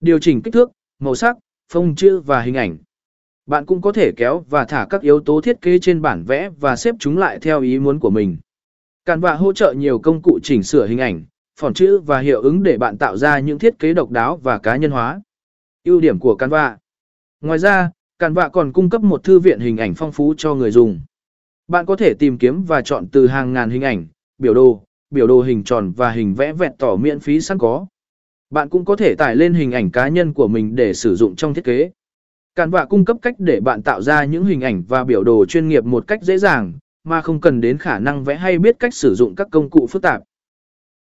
Điều chỉnh kích thước, màu sắc, phông chữ và hình ảnh. Bạn cũng có thể kéo và thả các yếu tố thiết kế trên bản vẽ và xếp chúng lại theo ý muốn của mình. Canva hỗ trợ nhiều công cụ chỉnh sửa hình ảnh, phỏng chữ và hiệu ứng để bạn tạo ra những thiết kế độc đáo và cá nhân hóa. Ưu điểm của Canva Ngoài ra, Canva còn cung cấp một thư viện hình ảnh phong phú cho người dùng. Bạn có thể tìm kiếm và chọn từ hàng ngàn hình ảnh, biểu đồ, biểu đồ hình tròn và hình vẽ vẹn tỏ miễn phí sẵn có. Bạn cũng có thể tải lên hình ảnh cá nhân của mình để sử dụng trong thiết kế. Canva cung cấp cách để bạn tạo ra những hình ảnh và biểu đồ chuyên nghiệp một cách dễ dàng, mà không cần đến khả năng vẽ hay biết cách sử dụng các công cụ phức tạp.